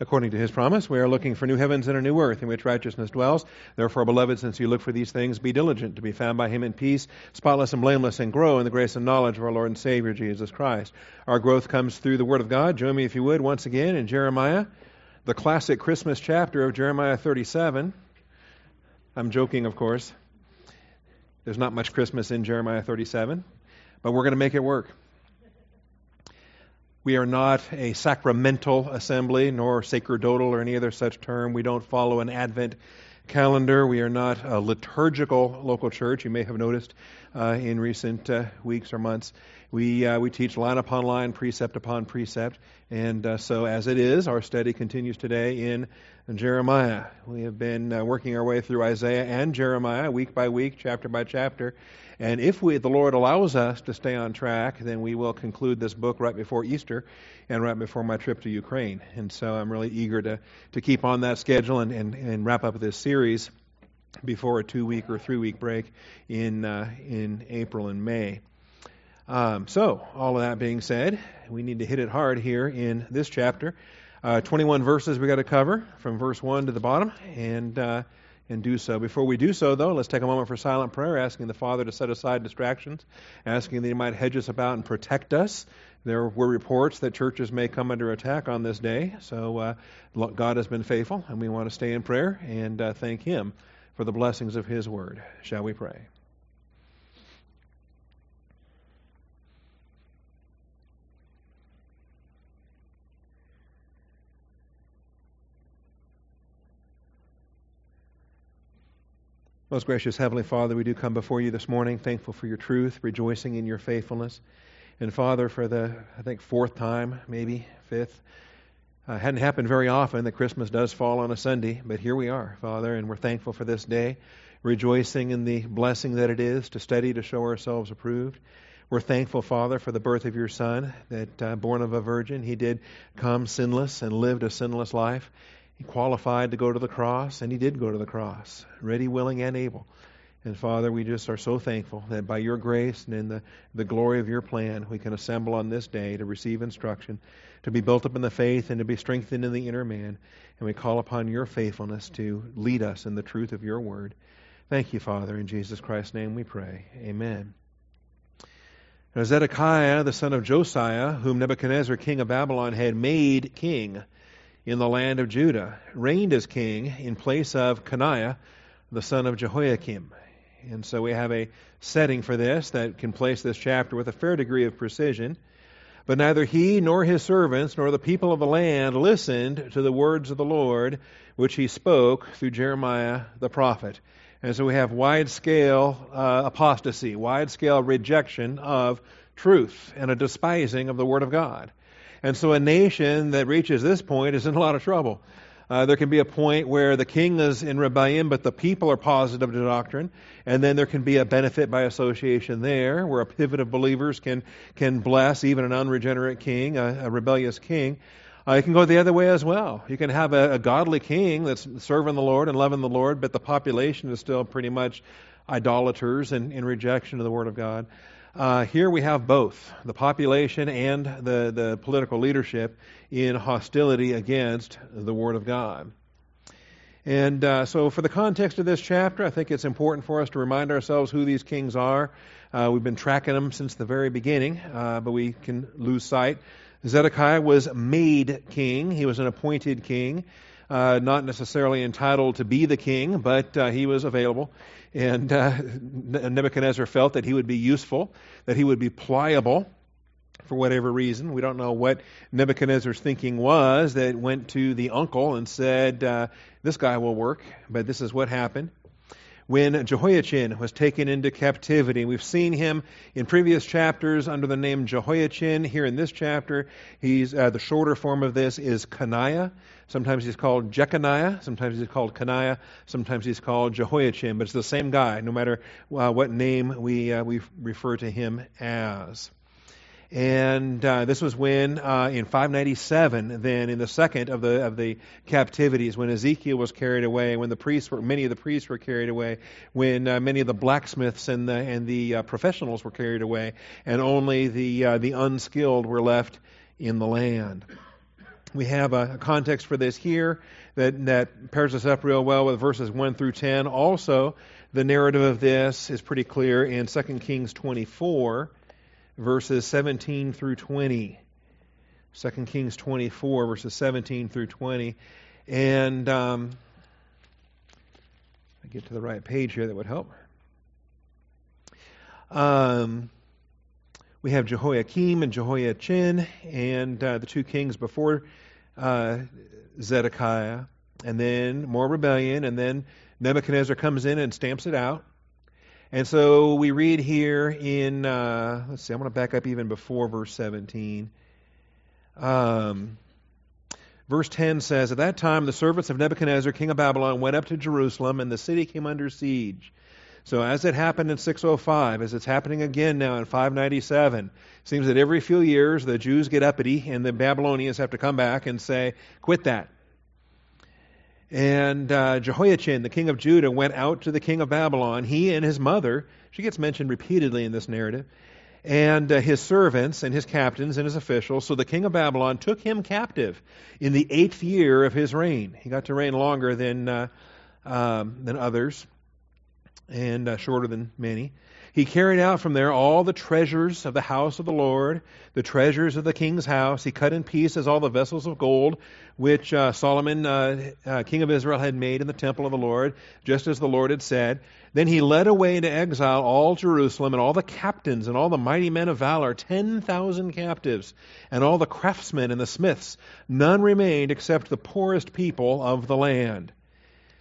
according to his promise. We are looking for new heavens and a new earth in which righteousness dwells. Therefore, beloved, since you look for these things, be diligent to be found by him in peace, spotless and blameless, and grow in the grace and knowledge of our Lord and Savior Jesus Christ. Our growth comes through the Word of God. Join me, if you would, once again in Jeremiah, the classic Christmas chapter of Jeremiah 37. I'm joking, of course. There's not much Christmas in Jeremiah 37, but we're going to make it work. We are not a sacramental assembly, nor sacerdotal or any other such term. We don't follow an Advent calendar. We are not a liturgical local church. You may have noticed uh, in recent uh, weeks or months. We, uh, we teach line upon line, precept upon precept. And uh, so, as it is, our study continues today in Jeremiah. We have been uh, working our way through Isaiah and Jeremiah, week by week, chapter by chapter. And if we, the Lord allows us to stay on track, then we will conclude this book right before Easter and right before my trip to Ukraine. And so I'm really eager to, to keep on that schedule and, and, and wrap up this series before a two week or three week break in, uh, in April and May. Um, so, all of that being said, we need to hit it hard here in this chapter. Uh, 21 verses we got to cover from verse 1 to the bottom. And. Uh, and do so. Before we do so, though, let's take a moment for silent prayer, asking the Father to set aside distractions, asking that He might hedge us about and protect us. There were reports that churches may come under attack on this day, so uh, God has been faithful, and we want to stay in prayer and uh, thank Him for the blessings of His Word. Shall we pray? Most gracious Heavenly Father, we do come before you this morning, thankful for your truth, rejoicing in your faithfulness. And Father, for the, I think, fourth time, maybe fifth, uh, hadn't happened very often that Christmas does fall on a Sunday, but here we are, Father, and we're thankful for this day, rejoicing in the blessing that it is to study to show ourselves approved. We're thankful, Father, for the birth of your Son, that uh, born of a virgin, he did come sinless and lived a sinless life. He qualified to go to the cross, and he did go to the cross, ready, willing, and able. And Father, we just are so thankful that by your grace and in the, the glory of your plan, we can assemble on this day to receive instruction, to be built up in the faith, and to be strengthened in the inner man. And we call upon your faithfulness to lead us in the truth of your word. Thank you, Father. In Jesus Christ's name we pray. Amen. Now, Zedekiah, the son of Josiah, whom Nebuchadnezzar, king of Babylon, had made king, in the land of Judah, reigned as king in place of Coniah, the son of Jehoiakim. And so we have a setting for this that can place this chapter with a fair degree of precision. But neither he nor his servants nor the people of the land listened to the words of the Lord which he spoke through Jeremiah the prophet. And so we have wide scale uh, apostasy, wide scale rejection of truth, and a despising of the Word of God. And so a nation that reaches this point is in a lot of trouble. Uh, there can be a point where the king is in rebellion, but the people are positive to doctrine, and then there can be a benefit by association there, where a pivot of believers can can bless even an unregenerate king, a, a rebellious king. Uh, it can go the other way as well. You can have a, a godly king that's serving the Lord and loving the Lord, but the population is still pretty much idolaters and in rejection of the Word of God. Uh, here we have both the population and the, the political leadership in hostility against the Word of God. And uh, so, for the context of this chapter, I think it's important for us to remind ourselves who these kings are. Uh, we've been tracking them since the very beginning, uh, but we can lose sight. Zedekiah was made king, he was an appointed king. Uh, not necessarily entitled to be the king, but uh, he was available. And uh, Nebuchadnezzar felt that he would be useful, that he would be pliable for whatever reason. We don't know what Nebuchadnezzar's thinking was that went to the uncle and said, uh, This guy will work. But this is what happened. When Jehoiachin was taken into captivity, we've seen him in previous chapters under the name Jehoiachin. Here in this chapter, he's uh, the shorter form of this is Coniah. Sometimes he's called Jeconiah, sometimes he's called Coniah, sometimes he's called Jehoiachin, but it's the same guy, no matter uh, what name we, uh, we refer to him as. And uh, this was when, uh, in 597, then in the second of the of the captivities, when Ezekiel was carried away, when the priests were, many of the priests were carried away, when uh, many of the blacksmiths and the and the uh, professionals were carried away, and only the uh, the unskilled were left in the land. we have a, a, context for this here that, that pairs us up real well with verses 1 through 10. Also, the narrative of this is pretty clear in 2 Kings 24, verses 17 through 20. 2 Kings 24, verses 17 through 20. And um, I get to the right page here that would help. Um, we have Jehoiakim and Jehoiachin and uh, the two kings before uh, Zedekiah, and then more rebellion, and then Nebuchadnezzar comes in and stamps it out. And so we read here in, uh, let's see, I'm going to back up even before verse 17. Um, verse 10 says, At that time the servants of Nebuchadnezzar, king of Babylon, went up to Jerusalem, and the city came under siege. So as it happened in 605, as it's happening again now in 597, it seems that every few years the Jews get uppity and the Babylonians have to come back and say, quit that. And uh, Jehoiachin, the king of Judah, went out to the king of Babylon. He and his mother, she gets mentioned repeatedly in this narrative, and uh, his servants and his captains and his officials. So the king of Babylon took him captive in the eighth year of his reign. He got to reign longer than, uh, um, than others and uh, shorter than many. He carried out from there all the treasures of the house of the Lord, the treasures of the king's house. He cut in pieces all the vessels of gold which uh, Solomon, uh, uh, king of Israel, had made in the temple of the Lord, just as the Lord had said. Then he led away into exile all Jerusalem and all the captains and all the mighty men of valor, 10,000 captives, and all the craftsmen and the smiths. None remained except the poorest people of the land.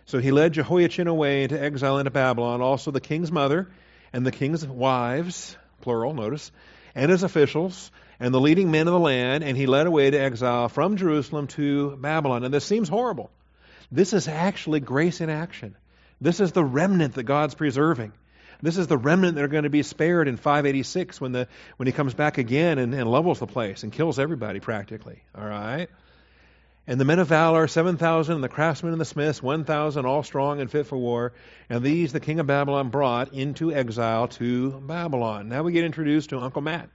So he led Jehoiachin away into exile into Babylon, also the king's mother and the king's wives, plural, notice, and his officials, and the leading men of the land, and he led away to exile from Jerusalem to Babylon. And this seems horrible. This is actually grace in action. This is the remnant that God's preserving. This is the remnant that are going to be spared in 586 when, the, when he comes back again and, and levels the place and kills everybody practically. All right? And the men of valor, 7,000, and the craftsmen and the smiths, 1,000, all strong and fit for war. And these the king of Babylon brought into exile to Babylon. Now we get introduced to Uncle Matt.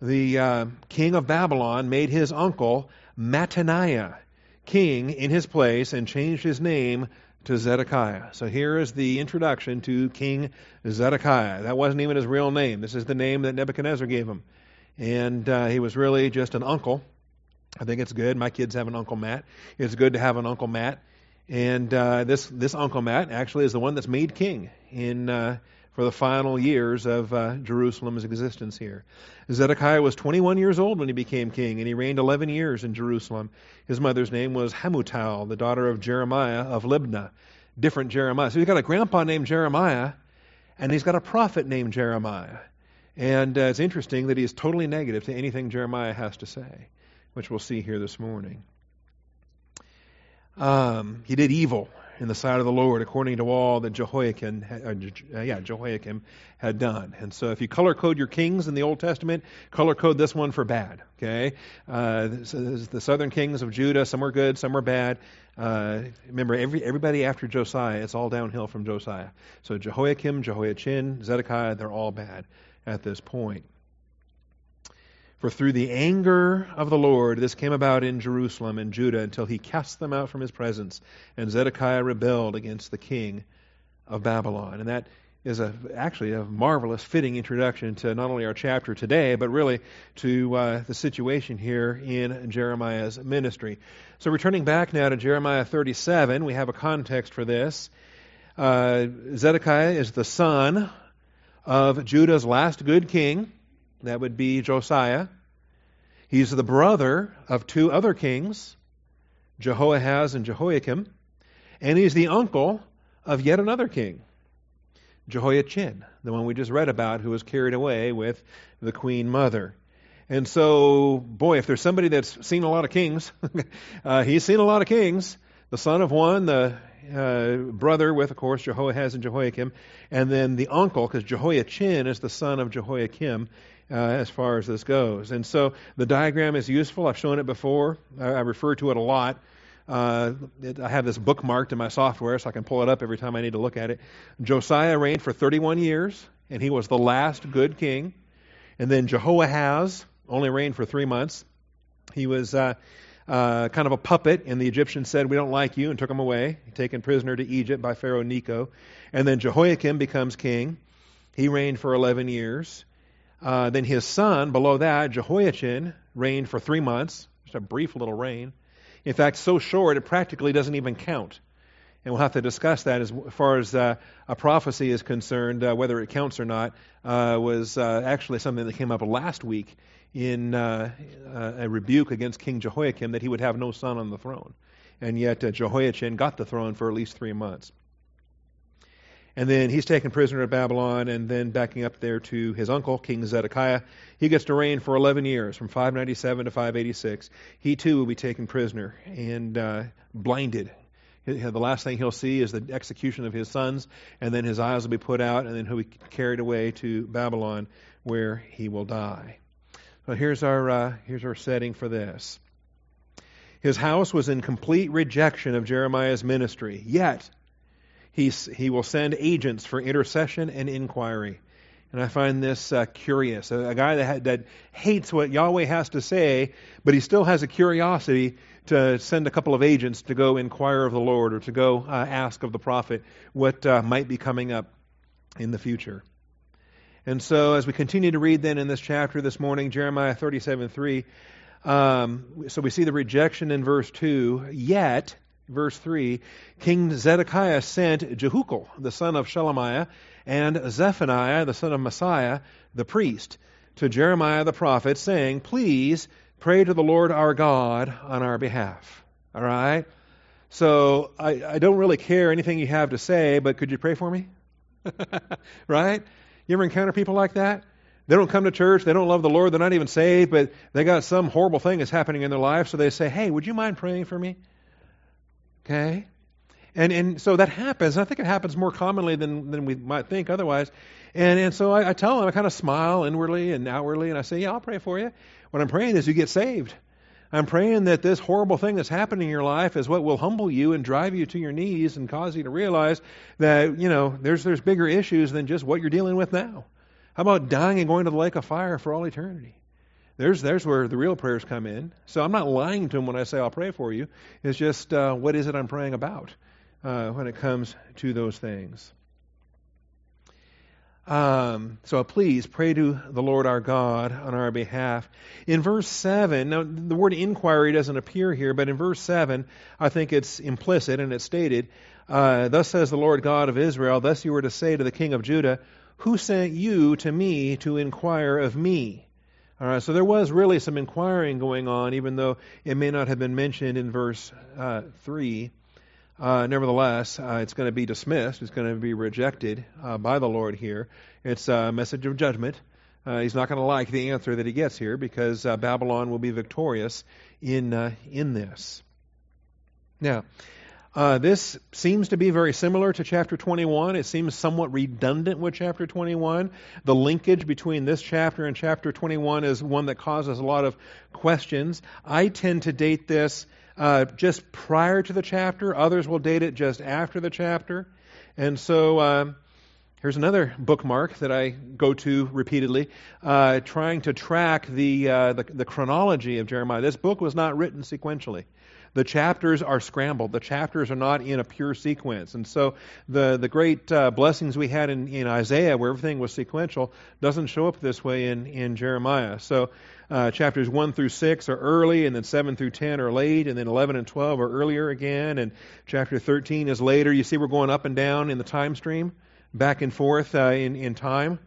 The uh, king of Babylon made his uncle Mattaniah king in his place and changed his name to Zedekiah. So here is the introduction to King Zedekiah. That wasn't even his real name. This is the name that Nebuchadnezzar gave him. And uh, he was really just an uncle I think it's good. My kids have an Uncle Matt. It's good to have an Uncle Matt. And uh, this this Uncle Matt actually is the one that's made king in uh, for the final years of uh, Jerusalem's existence here. Zedekiah was 21 years old when he became king, and he reigned 11 years in Jerusalem. His mother's name was Hamutal, the daughter of Jeremiah of Libnah. Different Jeremiah. So he's got a grandpa named Jeremiah, and he's got a prophet named Jeremiah. And uh, it's interesting that he is totally negative to anything Jeremiah has to say which we'll see here this morning. Um, he did evil in the sight of the Lord, according to all that Jehoiakim, uh, yeah, Jehoiakim had done. And so, if you color code your kings in the Old Testament, color code this one for bad. Okay, uh, this is the southern kings of Judah, some were good, some were bad. Uh, remember, every, everybody after Josiah, it's all downhill from Josiah. So Jehoiakim, Jehoiachin, Zedekiah, they're all bad at this point. For through the anger of the Lord, this came about in Jerusalem and Judah until he cast them out from his presence. And Zedekiah rebelled against the king of Babylon. And that is a, actually a marvelous, fitting introduction to not only our chapter today, but really to uh, the situation here in Jeremiah's ministry. So, returning back now to Jeremiah 37, we have a context for this. Uh, Zedekiah is the son of Judah's last good king. That would be Josiah. He's the brother of two other kings, Jehoahaz and Jehoiakim. And he's the uncle of yet another king, Jehoiachin, the one we just read about, who was carried away with the queen mother. And so, boy, if there's somebody that's seen a lot of kings, uh, he's seen a lot of kings. The son of one, the uh, brother with, of course, Jehoahaz and Jehoiakim, and then the uncle, because Jehoiachin is the son of Jehoiakim, uh, as far as this goes. And so the diagram is useful. I've shown it before. I, I refer to it a lot. Uh, it, I have this bookmarked in my software so I can pull it up every time I need to look at it. Josiah reigned for 31 years, and he was the last good king. And then Jehoahaz only reigned for three months. He was uh, uh, kind of a puppet, and the Egyptians said, We don't like you, and took him away, taken prisoner to Egypt by Pharaoh Necho. And then Jehoiakim becomes king. He reigned for 11 years. Uh, then his son, below that, Jehoiachin, reigned for three months, just a brief little reign. In fact, so short it practically doesn't even count. And we'll have to discuss that as far as uh, a prophecy is concerned, uh, whether it counts or not, uh, was uh, actually something that came up last week in uh, a rebuke against King Jehoiakim that he would have no son on the throne. And yet Jehoiachin got the throne for at least three months. And then he's taken prisoner at Babylon, and then backing up there to his uncle, King Zedekiah. He gets to reign for 11 years, from 597 to 586. He too will be taken prisoner and uh, blinded. The last thing he'll see is the execution of his sons, and then his eyes will be put out, and then he'll be carried away to Babylon, where he will die. So here's our uh, here's our setting for this. His house was in complete rejection of Jeremiah's ministry. Yet he he will send agents for intercession and inquiry. And I find this uh, curious. A, a guy that, that hates what Yahweh has to say, but he still has a curiosity to send a couple of agents to go inquire of the Lord or to go uh, ask of the prophet what uh, might be coming up in the future. And so, as we continue to read then in this chapter this morning, Jeremiah 37 3, um, so we see the rejection in verse 2. Yet, verse 3, King Zedekiah sent Jehukal, the son of Shelemiah, and Zephaniah, the son of Maaseiah, the priest, to Jeremiah the prophet, saying, Please pray to the Lord our God on our behalf. All right? So I, I don't really care anything you have to say, but could you pray for me? right? You ever encounter people like that? They don't come to church, they don't love the Lord, they're not even saved, but they got some horrible thing that's happening in their life, so they say, Hey, would you mind praying for me? Okay? And and so that happens. I think it happens more commonly than, than we might think otherwise. And and so I, I tell them, I kind of smile inwardly and outwardly, and I say, Yeah, I'll pray for you. What I'm praying is you get saved. I'm praying that this horrible thing that's happening in your life is what will humble you and drive you to your knees and cause you to realize that, you know, there's, there's bigger issues than just what you're dealing with now. How about dying and going to the lake of fire for all eternity? There's, there's where the real prayers come in. So I'm not lying to him when I say I'll pray for you. It's just uh, what is it I'm praying about uh, when it comes to those things. Um, so please pray to the Lord our God on our behalf. In verse 7, now the word inquiry doesn't appear here, but in verse 7, I think it's implicit and it's stated, uh, Thus says the Lord God of Israel, Thus you were to say to the king of Judah, Who sent you to me to inquire of me? All right, so there was really some inquiring going on, even though it may not have been mentioned in verse uh, 3. Uh, nevertheless, uh, it's going to be dismissed. It's going to be rejected uh, by the Lord here. It's a message of judgment. Uh, he's not going to like the answer that he gets here because uh, Babylon will be victorious in in this. Now, this seems to be very similar to chapter 21. It seems somewhat redundant with chapter 21. The linkage between this chapter and chapter 21 is one that causes a lot of questions. I tend to date this uh, just prior to the chapter. Others will date it just after the chapter. And so um, here's another bookmark that I go to repeatedly, uh, trying to track the, uh, the, the chronology of Jeremiah. This book was not written sequentially. The chapters are scrambled. The chapters are not in a pure sequence. And so the, the great uh, blessings we had in, in Isaiah, where everything was sequential, doesn't show up this way in, in Jeremiah. So uh, chapters 1 through 6 are early, and then 7 through 10 are late, and then 11 and 12 are earlier again, and chapter 13 is later. You see, we're going up and down in the time stream, back and forth uh, in, in time.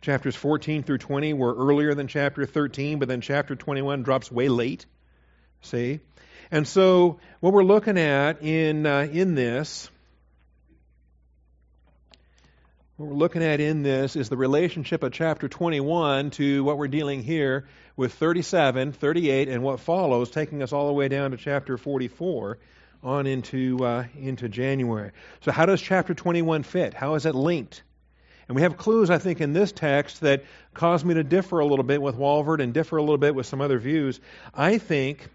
Chapters 14 through 20 were earlier than chapter 13, but then chapter 21 drops way late. See? And so, what we're looking at in, uh, in this what we're looking at in this is the relationship of chapter 21 to what we're dealing here with 37, 38, and what follows, taking us all the way down to chapter 44 on into, uh, into January. So, how does chapter 21 fit? How is it linked? And we have clues, I think, in this text that cause me to differ a little bit with Walvoord and differ a little bit with some other views. I think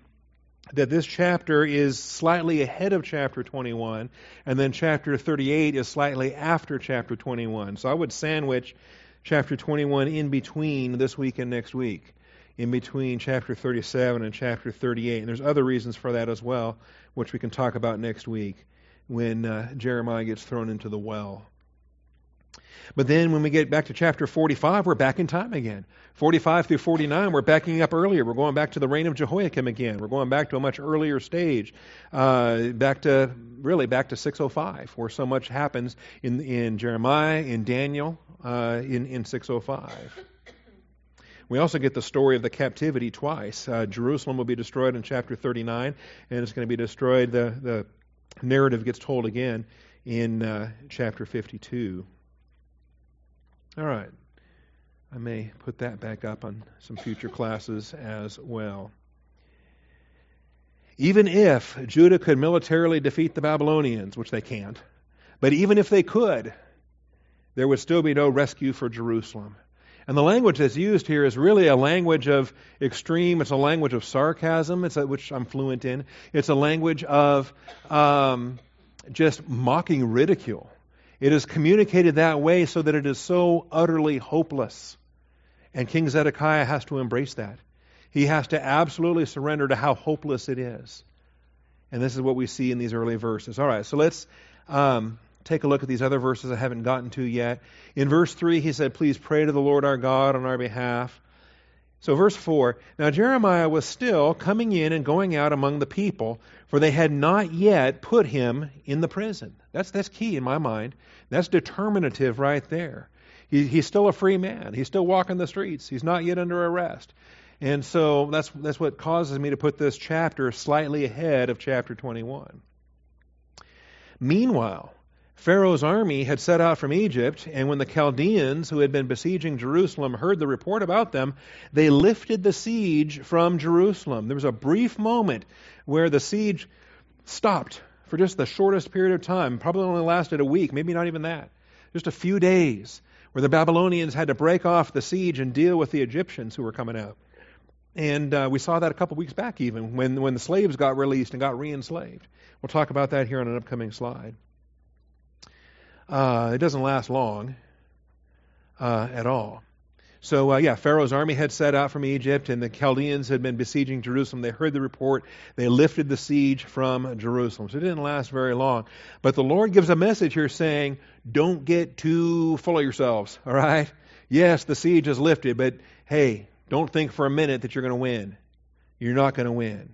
that this chapter is slightly ahead of chapter 21, and then chapter 38 is slightly after chapter 21. So I would sandwich chapter 21 in between this week and next week. in between chapter 37 and chapter 38. And there's other reasons for that as well, which we can talk about next week when uh, Jeremiah gets thrown into the well. But then when we get back to chapter 45, we're back in time again. 45 through 49, we're backing up earlier. We're going back to the reign of Jehoiakim again. We're going back to a much earlier stage, uh, back to really back to 605, where so much happens in in Jeremiah, in Daniel, uh, in in 605. We also get the story of the captivity twice. Uh, Jerusalem will be destroyed in chapter 39, and it's going to be destroyed. The the narrative gets told again in uh, chapter 52. All right. I may put that back up on some future classes as well. Even if Judah could militarily defeat the Babylonians, which they can't, but even if they could, there would still be no rescue for Jerusalem. And the language that's used here is really a language of extreme, it's a language of sarcasm, a, which I'm fluent in. It's a language of um, just mocking ridicule. It is communicated that way so that it is so utterly hopeless. And King Zedekiah has to embrace that. He has to absolutely surrender to how hopeless it is. And this is what we see in these early verses. All right, so let's um, take a look at these other verses I haven't gotten to yet. In verse 3, he said, Please pray to the Lord our God on our behalf. So, verse 4 Now Jeremiah was still coming in and going out among the people, for they had not yet put him in the prison. That's, that's key in my mind. That's determinative right there. He, he's still a free man. He's still walking the streets. He's not yet under arrest. And so that's, that's what causes me to put this chapter slightly ahead of chapter 21. Meanwhile, Pharaoh's army had set out from Egypt, and when the Chaldeans, who had been besieging Jerusalem, heard the report about them, they lifted the siege from Jerusalem. There was a brief moment where the siege stopped for just the shortest period of time, probably only lasted a week, maybe not even that, just a few days, where the Babylonians had to break off the siege and deal with the Egyptians who were coming out. And uh, we saw that a couple weeks back, even when when the slaves got released and got re-enslaved. We'll talk about that here on an upcoming slide. Uh, it doesn't last long uh, at all. So, uh, yeah, Pharaoh's army had set out from Egypt, and the Chaldeans had been besieging Jerusalem. They heard the report. They lifted the siege from Jerusalem. So it didn't last very long. But the Lord gives a message here saying, don't get too full of yourselves, all right? Yes, the siege is lifted, but hey, don't think for a minute that you're going to win. You're not going to win.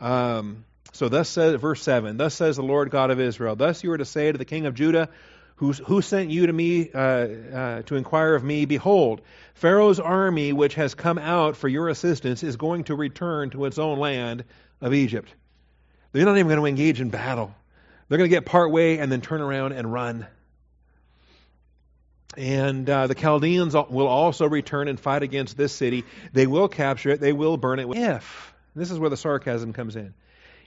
Um, so thus says, verse 7, Thus says the Lord God of Israel, Thus you are to say to the king of Judah, who, who sent you to me uh, uh, to inquire of me? Behold, Pharaoh's army, which has come out for your assistance, is going to return to its own land of Egypt. They're not even going to engage in battle. They're going to get part way and then turn around and run. And uh, the Chaldeans will also return and fight against this city. They will capture it. They will burn it. If, this is where the sarcasm comes in,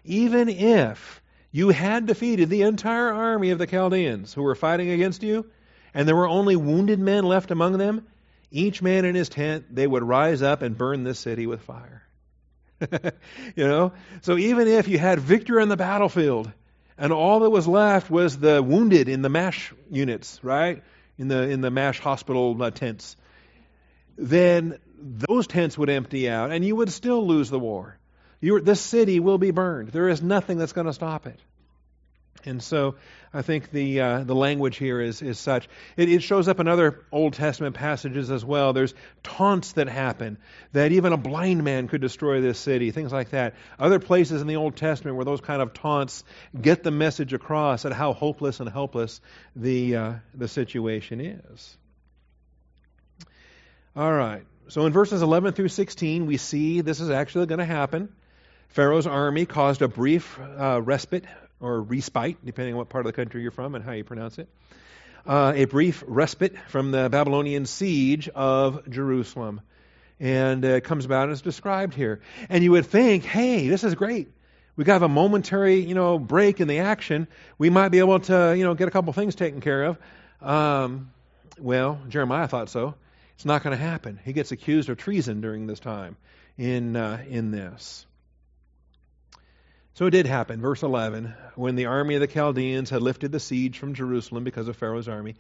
even if you had defeated the entire army of the Chaldeans who were fighting against you, and there were only wounded men left among them. Each man in his tent, they would rise up and burn this city with fire. you know? So even if you had victory on the battlefield, and all that was left was the wounded in the MASH units, right? In the in the MASH hospital uh, tents, then those tents would empty out, and you would still lose the war. You, this city will be burned. There is nothing that's going to stop it. And so I think the uh, the language here is is such. It, it, shows up in other Old Testament passages as well. There's taunts that happen that even a blind man could destroy this city, things like that. Other places in the Old Testament where those kind of taunts get the message across at how hopeless and helpless the uh, the situation is. All right. So in verses 11 through 16, we see this is actually going to happen. Pharaoh's army caused a brief uh, respite or respite, depending on what part of the country you're from and how you pronounce it. Uh, a brief respite from the Babylonian siege of Jerusalem. And it comes about as described here. And you would think, hey, this is great. We got a momentary, you know, break in the action. We might be able to, you know, get a couple things taken care of. Um, well, Jeremiah thought so. It's not going to happen. He gets accused of treason during this time in uh, in this. So it did happen, verse 11, when the army of the Chaldeans had lifted the siege from Jerusalem because of Pharaoh's army.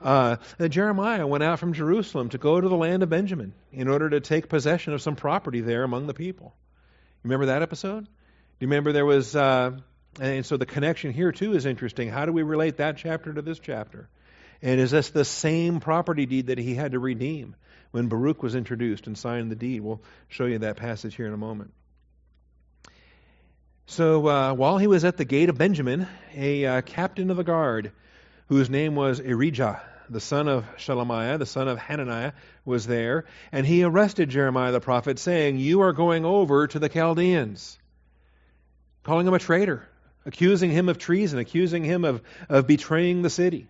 Uh, Jeremiah went out from Jerusalem to go to the land of Benjamin in order to take possession of some property there among the people. Remember that episode? Do you remember there was, uh, and so the connection here too is interesting. How do we relate that chapter to this chapter? And is this the same property deed that he had to redeem when Baruch was introduced and signed the deed? We'll show you that passage here in a moment. So uh, while he was at the gate of Benjamin, a uh, captain of the guard, whose name was Irijah, the son of Shelemiah, the son of Hananiah, was there, and he arrested Jeremiah the prophet, saying, You are going over to the Chaldeans, calling him a traitor, accusing him of treason, accusing him of, of betraying the city.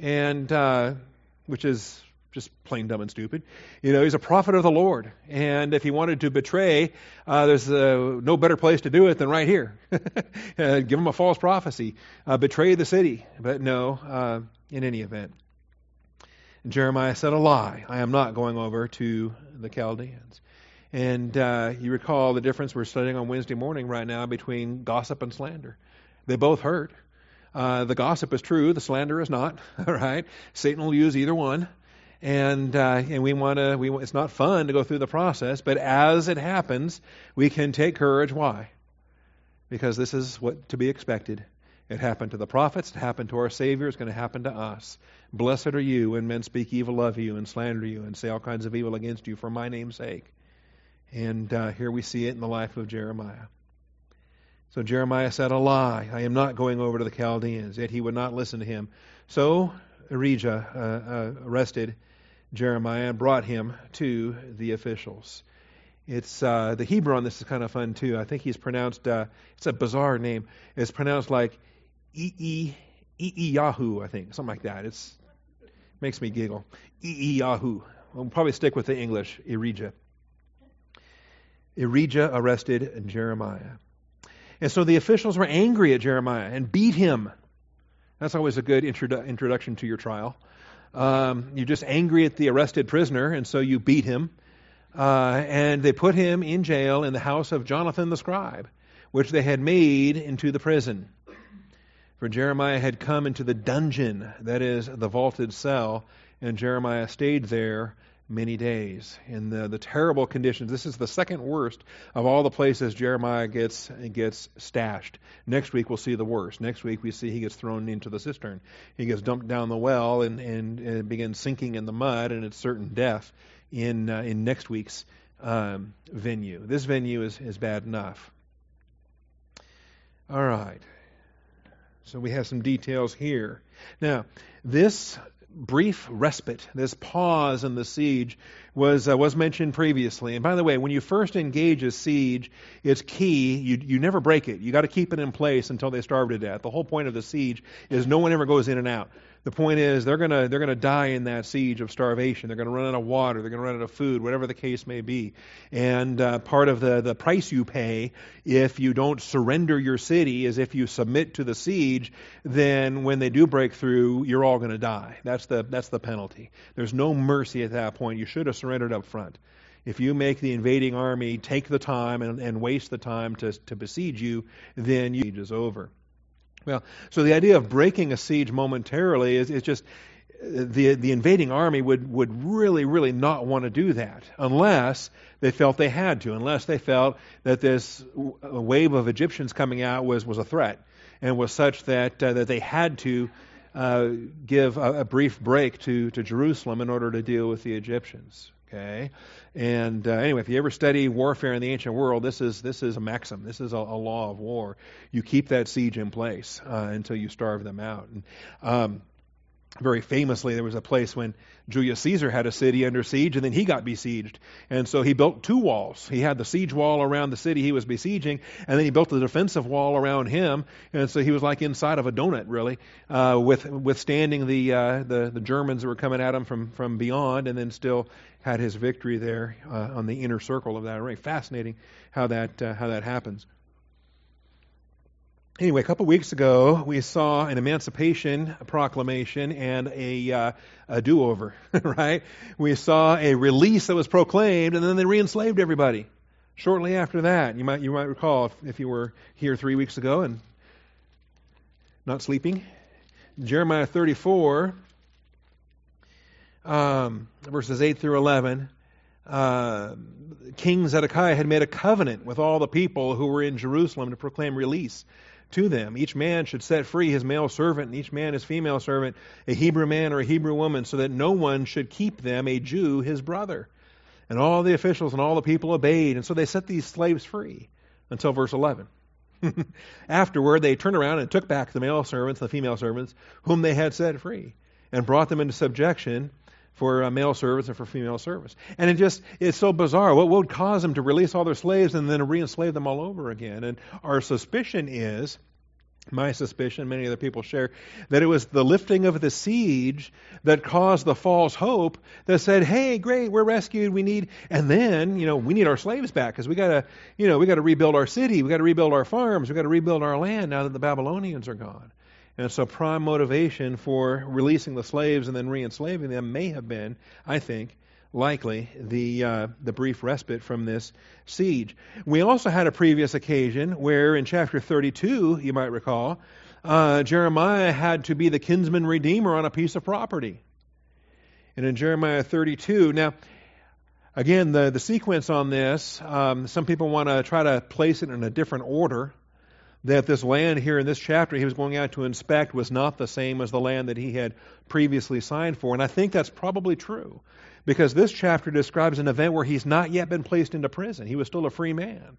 And uh, which is just plain dumb and stupid. You know, he's a prophet of the Lord, and if he wanted to betray, uh, there's uh, no better place to do it than right here. uh, give him a false prophecy, uh, betray the city. But no, uh, in any event. Jeremiah said a lie. I am not going over to the Chaldeans. And uh, you recall the difference we're studying on Wednesday morning right now between gossip and slander. They both hurt. The gossip is true, the slander is not. All right, Satan will use either one, and uh, and we want to. We it's not fun to go through the process, but as it happens, we can take courage. Why? Because this is what to be expected. It happened to the prophets. It happened to our Savior. It's going to happen to us. Blessed are you when men speak evil of you and slander you and say all kinds of evil against you for my name's sake. And uh, here we see it in the life of Jeremiah. So Jeremiah said a lie. I am not going over to the Chaldeans. Yet he would not listen to him. So Irijah uh, uh, arrested Jeremiah and brought him to the officials. It's uh, the Hebrew on this is kind of fun too. I think he's pronounced. Uh, it's a bizarre name. It's pronounced like E E E E Yahoo. I think something like that. It's makes me giggle. E E Yahoo. We'll probably stick with the English. Irijah. Irijah arrested Jeremiah. And so the officials were angry at Jeremiah and beat him. That's always a good introdu- introduction to your trial. Um, you're just angry at the arrested prisoner, and so you beat him. Uh, and they put him in jail in the house of Jonathan the scribe, which they had made into the prison. For Jeremiah had come into the dungeon, that is, the vaulted cell, and Jeremiah stayed there many days in the, the terrible conditions. This is the second worst of all the places Jeremiah gets gets stashed. Next week we'll see the worst. Next week we see he gets thrown into the cistern. He gets dumped down the well and, and, and begins sinking in the mud, and it's certain death in uh, in next week's um, venue. This venue is, is bad enough. All right. So we have some details here. Now, this brief respite, this pause in the siege, was uh, was mentioned previously. And by the way, when you first engage a siege, it's key you you never break it. You got to keep it in place until they starve to death. The whole point of the siege is no one ever goes in and out. The point is they're gonna they're gonna die in that siege of starvation. They're gonna run out of water. They're gonna run out of food, whatever the case may be. And uh, part of the the price you pay if you don't surrender your city is if you submit to the siege. Then when they do break through, you're all gonna die. That's the that's the penalty. There's no mercy at that point. You should have surrendered up front. If you make the invading army take the time and, and waste the time to, to besiege you, then siege is over. Well, so the idea of breaking a siege momentarily is, is just the the invading army would would really really not want to do that unless they felt they had to, unless they felt that this wave of Egyptians coming out was was a threat and was such that uh, that they had to uh, give a, a brief break to to Jerusalem in order to deal with the Egyptians. Okay, and uh, anyway, if you ever study warfare in the ancient world, this is this is a maxim. This is a, a law of war. You keep that siege in place uh, until you starve them out. And, um, very famously, there was a place when Julius Caesar had a city under siege, and then he got besieged. And so he built two walls. He had the siege wall around the city he was besieging, and then he built a defensive wall around him. And so he was like inside of a donut, really, uh, with withstanding the, uh, the the Germans that were coming at him from from beyond, and then still had his victory there uh, on the inner circle of that ring. Fascinating how that uh, how that happens. Anyway, a couple weeks ago, we saw an emancipation proclamation and a, uh, a do over, right? We saw a release that was proclaimed, and then they re enslaved everybody. Shortly after that, you might, you might recall if, if you were here three weeks ago and not sleeping, Jeremiah 34 um, verses 8 through 11, uh, King Zedekiah had made a covenant with all the people who were in Jerusalem to proclaim release to them. Each man should set free his male servant, and each man his female servant, a Hebrew man or a Hebrew woman, so that no one should keep them, a Jew, his brother. And all the officials and all the people obeyed, and so they set these slaves free until verse 11. Afterward, they turned around and took back the male servants, and the female servants, whom they had set free, and brought them into subjection for uh, male service and for female service. And it just, it's so bizarre. What would cause them to release all their slaves and then re-enslave them all over again? And our suspicion is, my suspicion, many other people share, that it was the lifting of the siege that caused the false hope that said, "Hey, great, we're rescued. We need, and then you know we need our slaves back because we got to, you know, we got to rebuild our city, we got to rebuild our farms, we got to rebuild our land now that the Babylonians are gone." And so, prime motivation for releasing the slaves and then re-enslaving them may have been, I think, likely the uh, the brief respite from this siege. We also had a previous occasion where, in chapter 32, you might recall, uh, Jeremiah had to be the kinsman redeemer on a piece of property. And in Jeremiah 32, now. Again, the, the sequence on this, um, some people want to try to place it in a different order that this land here in this chapter he was going out to inspect was not the same as the land that he had previously signed for. And I think that's probably true because this chapter describes an event where he's not yet been placed into prison. He was still a free man.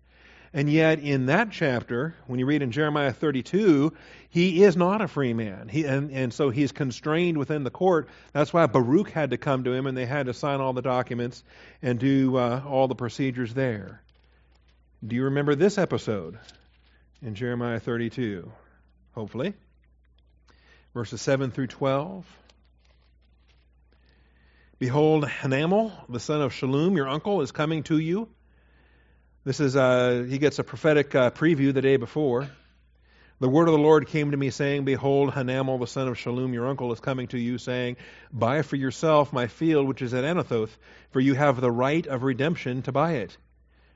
And yet, in that chapter, when you read in Jeremiah 32, he is not a free man. He, and, and so he's constrained within the court. That's why Baruch had to come to him and they had to sign all the documents and do uh, all the procedures there. Do you remember this episode? In Jeremiah 32, hopefully. Verses 7 through 12. Behold, Hanamel, the son of Shallum, your uncle, is coming to you. This is, uh, he gets a prophetic uh, preview the day before. The word of the Lord came to me, saying, Behold, Hanamel, the son of Shallum, your uncle, is coming to you, saying, Buy for yourself my field which is at Anathoth, for you have the right of redemption to buy it.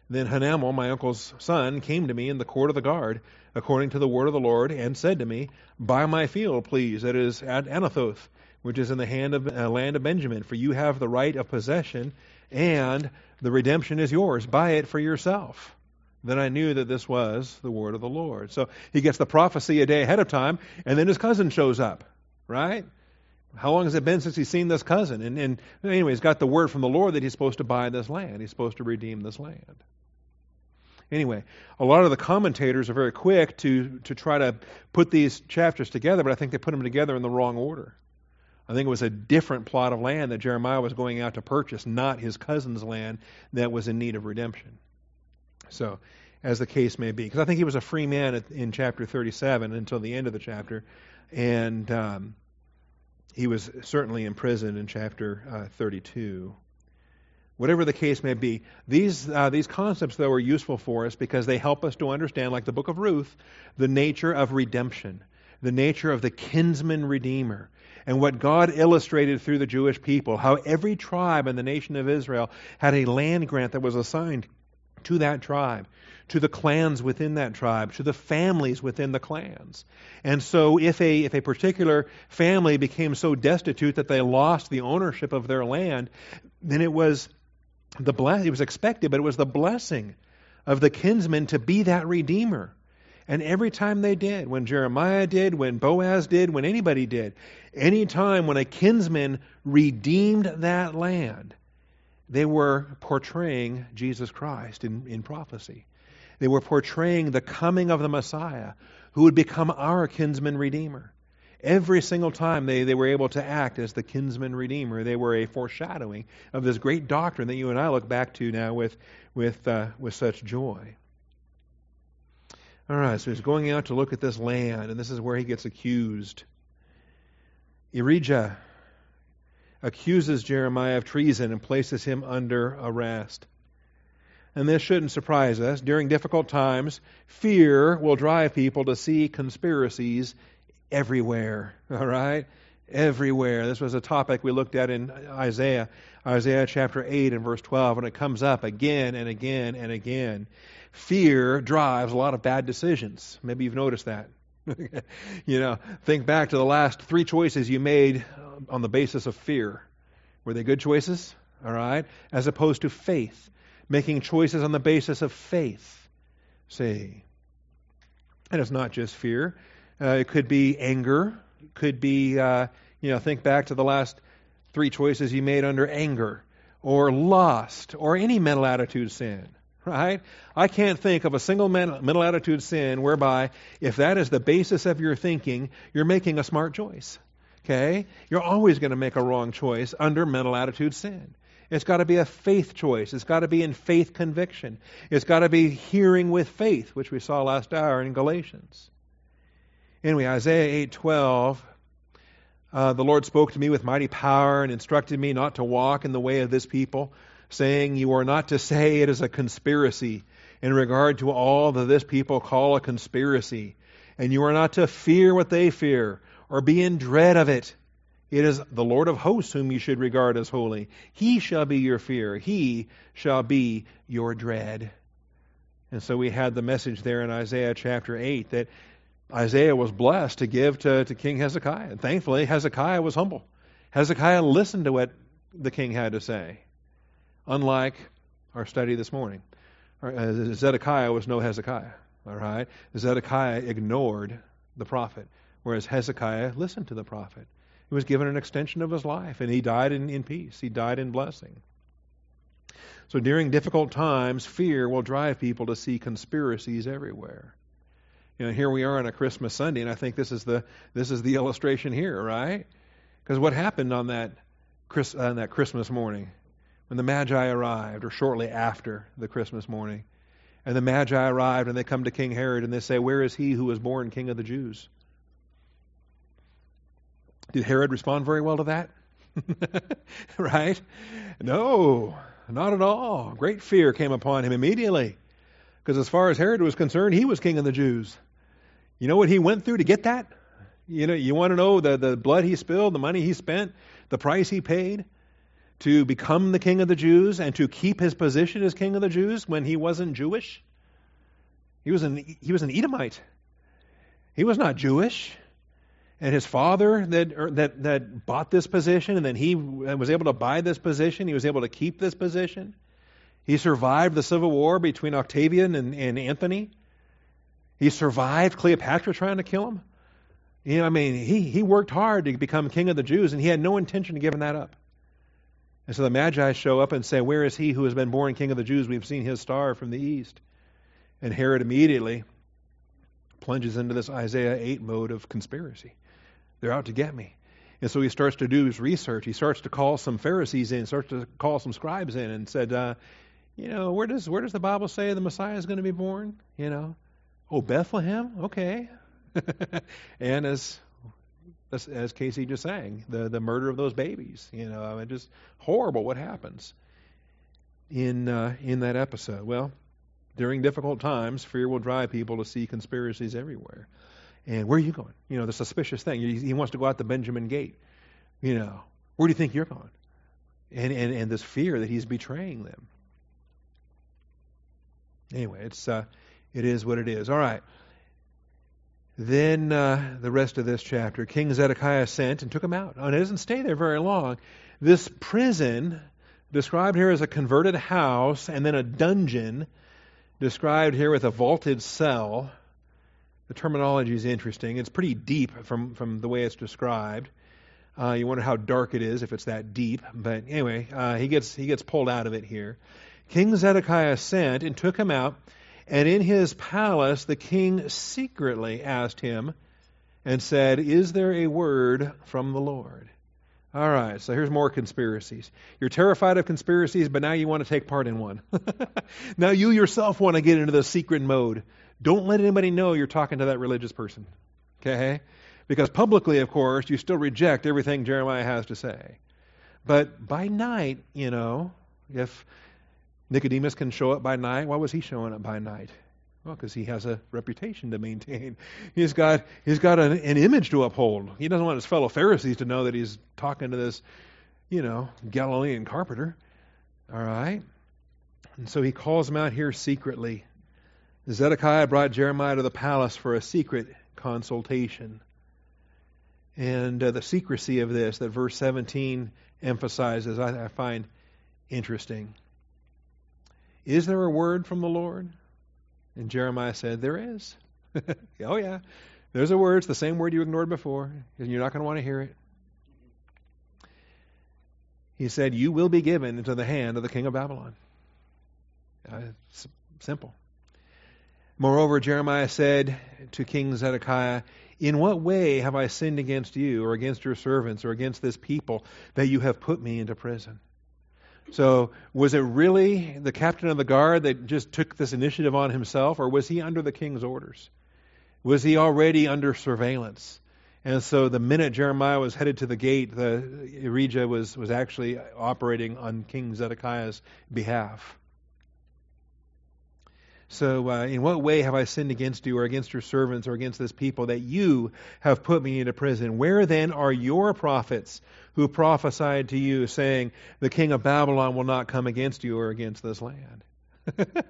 Then Hanamel, my uncle's son, came to me in the court of the guard, according to the word of the Lord, and said to me, Buy my field, please, that is at Anathoth, which is in the hand of, uh, land of Benjamin, for you have the right of possession, and the redemption is yours. Buy it for yourself. Then I knew that this was the word of the Lord. So he gets the prophecy a day ahead of time, and then his cousin shows up, right? How long has it been since he's seen this cousin? And, and anyway, he's got the word from the Lord that he's supposed to buy this land. He's supposed to redeem this land. Anyway, a lot of the commentators are very quick to, to try to put these chapters together, but I think they put them together in the wrong order. I think it was a different plot of land that Jeremiah was going out to purchase, not his cousin's land that was in need of redemption. So, as the case may be, because I think he was a free man in chapter 37 until the end of the chapter, and um, he was certainly imprisoned in chapter uh, 32. Whatever the case may be, these, uh, these concepts, though, are useful for us because they help us to understand, like the book of Ruth, the nature of redemption, the nature of the kinsman redeemer, and what God illustrated through the Jewish people, how every tribe in the nation of Israel had a land grant that was assigned to that tribe, to the clans within that tribe, to the families within the clans. And so if a if a particular family became so destitute that they lost the ownership of their land, then it was the bless, it was expected, but it was the blessing of the kinsman to be that redeemer. And every time they did, when Jeremiah did, when Boaz did, when anybody did, any time when a kinsman redeemed that land, they were portraying Jesus Christ in, in prophecy. They were portraying the coming of the Messiah who would become our kinsman redeemer. Every single time they, they were able to act as the kinsman redeemer, they were a foreshadowing of this great doctrine that you and I look back to now with, with, uh, with such joy. All right, so he's going out to look at this land, and this is where he gets accused. Irijah accuses Jeremiah of treason and places him under arrest. And this shouldn't surprise us. During difficult times, fear will drive people to see conspiracies everywhere. All right? Everywhere. This was a topic we looked at in Isaiah, Isaiah chapter 8 and verse 12, and it comes up again and again and again. Fear drives a lot of bad decisions. Maybe you've noticed that. you know, think back to the last three choices you made uh, on the basis of fear. Were they good choices? All right. As opposed to faith, making choices on the basis of faith. See. And it's not just fear. Uh, it could be anger. It could be, uh, you know, think back to the last three choices you made under anger, or lust, or any mental attitude sin right? I can't think of a single mental attitude sin whereby, if that is the basis of your thinking, you're making a smart choice. Okay? You're always going to make a wrong choice under mental attitude sin. It's got to be a faith choice. It's got to be in faith conviction. It's got to be hearing with faith, which we saw last hour in Galatians. Anyway, Isaiah 8:12, uh, the Lord spoke to me with mighty power and instructed me not to walk in the way of this people, saying, You are not to say it is a conspiracy in regard to all that this people call a conspiracy, and you are not to fear what they fear, or be in dread of it. It is the Lord of hosts whom you should regard as holy. He shall be your fear, he shall be your dread. And so we had the message there in Isaiah chapter 8 that Isaiah was blessed to give to, to King Hezekiah. And thankfully, Hezekiah was humble. Hezekiah listened to what the king had to say unlike our study this morning. Uh, Zedekiah was no Hezekiah. All right? Zedekiah ignored the prophet, whereas Hezekiah listened to the prophet. He was given an extension of his life, and he died in, in peace. He died in blessing. So during difficult times, fear will drive people to see conspiracies everywhere. You know, here we are on a Christmas Sunday, and I think this is the this is the illustration here, right? Because what happened on that Chris, on that Christmas morning? when the Magi arrived, or shortly after the Christmas morning. And the Magi arrived, and they come to King Herod, and they say, Where is he who was born King of the Jews? Did Herod respond very well to that? right? No, not at all. Great fear came upon him immediately. Because as far as Herod was concerned, he was king of the Jews. You know what he went through to get that? You know, you want to know the, the blood he spilled, the money he spent, the price he paid? to become the king of the Jews and to keep his position as king of the Jews when he wasn't Jewish? He was an, he was an Edomite. He was not Jewish. And his father that, er, that, that bought this position, and then he was able to buy this position, he was able to keep this position. He survived the civil war between Octavian and, and Antony. He survived Cleopatra trying to kill him. You know, I mean, he, he worked hard to become king of the Jews, and he had no intention of giving that up. And so the Magi show up and say, Where is he who has been born king of the Jews? We've seen his star from the east. And Herod immediately plunges into this Isaiah 8 mode of conspiracy. They're out to get me. And so he starts to do his research. He starts to call some Pharisees in, starts to call some scribes in, and said, uh, You know, where does, where does the Bible say the Messiah is going to be born? You know, oh, Bethlehem? Okay. and as as, as Casey just sang, the, the murder of those babies. You know, I mean, just horrible what happens in, uh, in that episode. Well, during difficult times, fear will drive people to see conspiracies everywhere. And where are you going? You know, the suspicious thing. He, he wants to go out the Benjamin Gate. You know, where do you think you're going? And, and, and this fear that he's betraying them. Anyway, it's, uh, it is what it is. All right. Then uh, the rest of this chapter, King Zedekiah sent and took him out. And it doesn't stay there very long. This prison, described here as a converted house and then a dungeon, described here with a vaulted cell. The terminology is interesting. It's pretty deep from, from the way it's described. Uh, you wonder how dark it is if it's that deep. But anyway, uh, he gets he gets pulled out of it here. King Zedekiah sent and took him out and in his palace, the king secretly asked him and said, Is there a word from the Lord? All right, so here's more conspiracies. You're terrified of conspiracies, but now you want to take part in one. now you yourself want to get into the secret mode. Don't let anybody know you're talking to that religious person. Okay? Because publicly, of course, you still reject everything Jeremiah has to say. But by night, you know, if Nicodemus can show up by night. Why was he showing up by night? Well, because he has a reputation to maintain. He's got he's got an, an, image to uphold. He doesn't want his fellow Pharisees to know that he's talking to this, you know, Galilean carpenter. All right. And so he calls him out here secretly. Zedekiah brought Jeremiah to the palace for a secret consultation. And uh, the secrecy of this that verse 17 emphasizes, I, I find interesting. Is there a word from the Lord? And Jeremiah said, There is. oh, yeah. There's a word. It's the same word you ignored before, and you're not going to want to hear it. He said, You will be given into the hand of the king of Babylon. Uh, simple. Moreover, Jeremiah said to King Zedekiah, In what way have I sinned against you, or against your servants, or against this people, that you have put me into prison? So, was it really the captain of the guard that just took this initiative on himself, or was he under the king's orders? Was he already under surveillance? And so, the minute Jeremiah was headed to the gate, the Irijah was, was actually operating on King Zedekiah's behalf. So, uh, in what way have I sinned against you, or against your servants, or against this people, that you have put me into prison? Where then are your prophets who prophesied to you, saying, The king of Babylon will not come against you or against this land?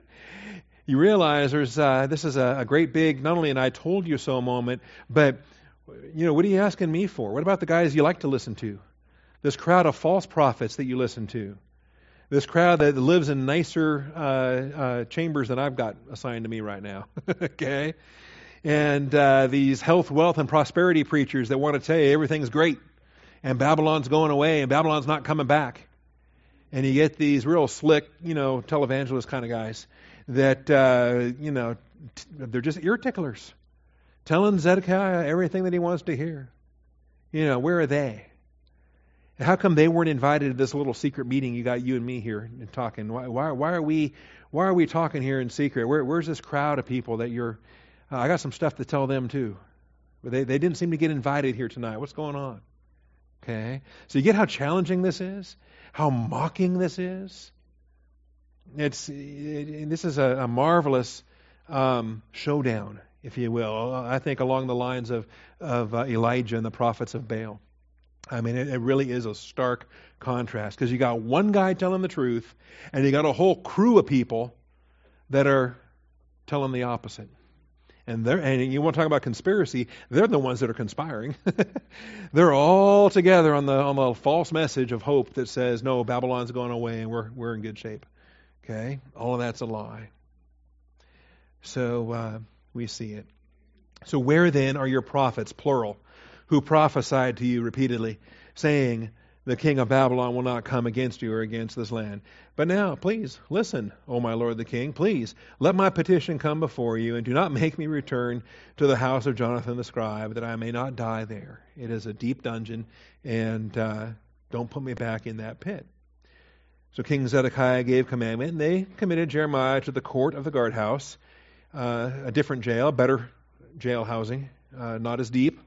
you realize there's uh, this is a, a great big, not only an I told you so moment, but you know, what are you asking me for? What about the guys you like to listen to? This crowd of false prophets that you listen to this crowd that lives in nicer uh, uh, chambers than I've got assigned to me right now. okay? And uh, these health, wealth, and prosperity preachers that want to tell you everything's great and Babylon's going away and Babylon's not coming back. And you get these real slick, you know, televangelist kind of guys that, uh, you know, t- they're just ear ticklers, telling Zedekiah everything that he wants to hear. You know, where are they? How come they weren't invited to this little secret meeting you got you and me here and talking? Why, why, why are we why are we talking here in secret? Where, where's this crowd of people that you're? Uh, I got some stuff to tell them too. But they they didn't seem to get invited here tonight. What's going on? Okay, so you get how challenging this is, how mocking this is. It's it, this is a, a marvelous um, showdown, if you will. I think along the lines of of uh, Elijah and the prophets of Baal. I mean, it, it, really is a stark contrast because you got one guy telling the truth, and you got a whole crew of people that are telling the opposite. And they're and you want to talk about conspiracy? They're the ones that are conspiring. they're all together on the on the false message of hope that says, "No, Babylon's going away, and we're we're in good shape." Okay, all of that's a lie. So uh, we see it. So where then are your prophets, plural? Who prophesied to you repeatedly, saying, The king of Babylon will not come against you or against this land. But now, please, listen, O my lord the king, please, let my petition come before you, and do not make me return to the house of Jonathan the scribe, that I may not die there. It is a deep dungeon, and uh, don't put me back in that pit. So King Zedekiah gave commandment, and they committed Jeremiah to the court of the guardhouse, uh, a different jail, better jail housing, uh, not as deep,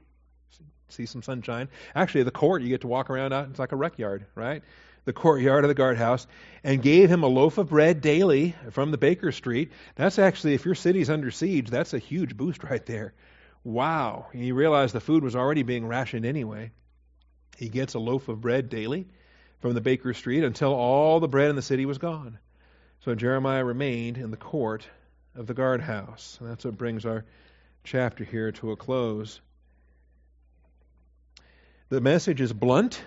see some sunshine. Actually, the court, you get to walk around out, it's like a rec yard, right? The courtyard of the guardhouse, and gave him a loaf of bread daily from the baker street. That's actually, if your city's under siege, that's a huge boost right there. Wow. And you realize the food was already being rationed anyway. He gets a loaf of bread daily from the baker street until all the bread in the city was gone. So Jeremiah remained in the court of the guardhouse. And that's what brings our chapter here to a close. The message is blunt,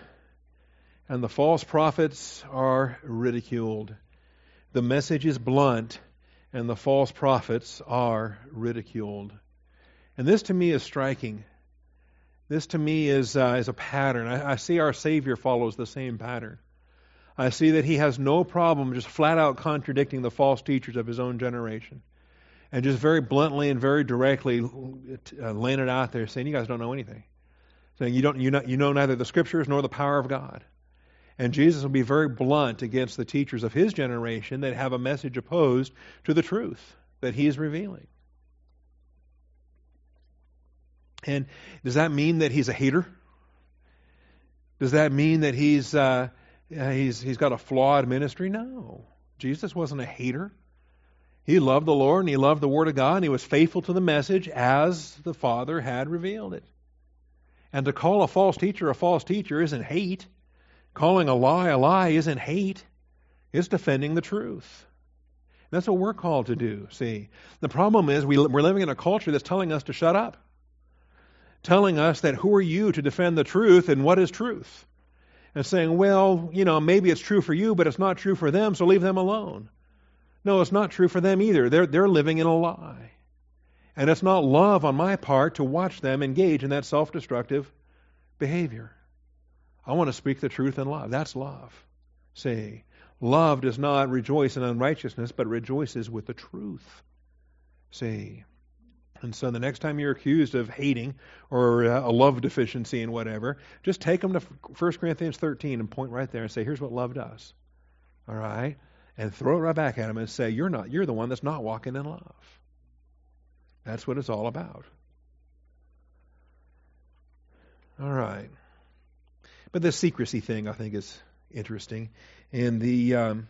and the false prophets are ridiculed. The message is blunt, and the false prophets are ridiculed. And this to me is striking. This to me is, uh, is a pattern. I, I see our Savior follows the same pattern. I see that he has no problem just flat out contradicting the false teachers of his own generation. And just very bluntly and very directly uh, laying it out there, saying, You guys don't know anything saying you don't you know, you know neither the scriptures nor the power of God. And Jesus will be very blunt against the teachers of his generation that have a message opposed to the truth that he is revealing. And does that mean that he's a hater? Does that mean that he's uh, he's he's got a flawed ministry? No, Jesus wasn't a hater. He loved the Lord and he loved the Word of God and he was faithful to the message as the Father had revealed it. And to call a false teacher a false teacher isn't hate. Calling a lie a lie isn't hate. It's defending the truth. That's what we're called to do, see. The problem is we, we're living in a culture that's telling us to shut up. telling us that who are you to defend the truth and what is truth? And saying, well, you know, maybe it's true for you, but it's not true for them, so leave them alone. No, it's not true for them either. They're, they're living in a lie. And it's not love on my part to watch them engage in that self destructive behavior. I want to speak the truth in love. That's love. See, love does not rejoice in unrighteousness, but rejoices with the truth. See. And so the next time you're accused of hating or uh, a love deficiency and whatever, just take them to 1 Corinthians 13 and point right there and say, here's what love does. All right? And throw it right back at them and say, you're not, you're the one that's not walking in love. That's what it's all about. All right. But the secrecy thing, I think, is interesting. And the um,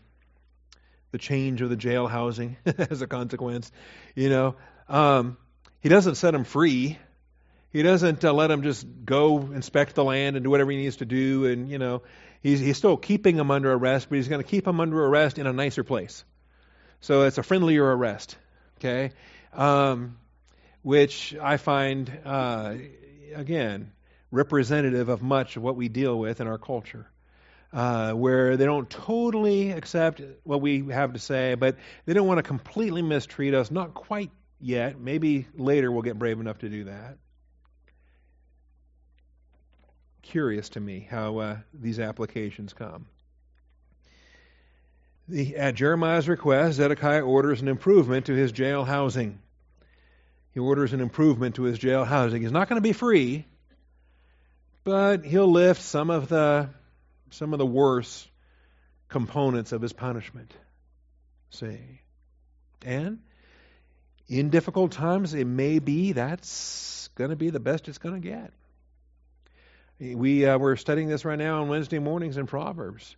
the change of the jail housing as a consequence. You know, um, he doesn't set him free. He doesn't uh, let him just go inspect the land and do whatever he needs to do. And, you know, he's, he's still keeping him under arrest, but he's going to keep him under arrest in a nicer place. So it's a friendlier arrest. Okay? Um, which I find, uh, again, representative of much of what we deal with in our culture. Uh, where they don't totally accept what we have to say, but they don't want to completely mistreat us, not quite yet. Maybe later we'll get brave enough to do that. Curious to me how uh, these applications come. The, at Jeremiah's request, Zedekiah orders an improvement to his jail housing he orders an improvement to his jail housing. He's not going to be free, but he'll lift some of the some of the worst components of his punishment. See. And in difficult times, it may be that's going to be the best it's going to get. We uh, we're studying this right now on Wednesday mornings in Proverbs.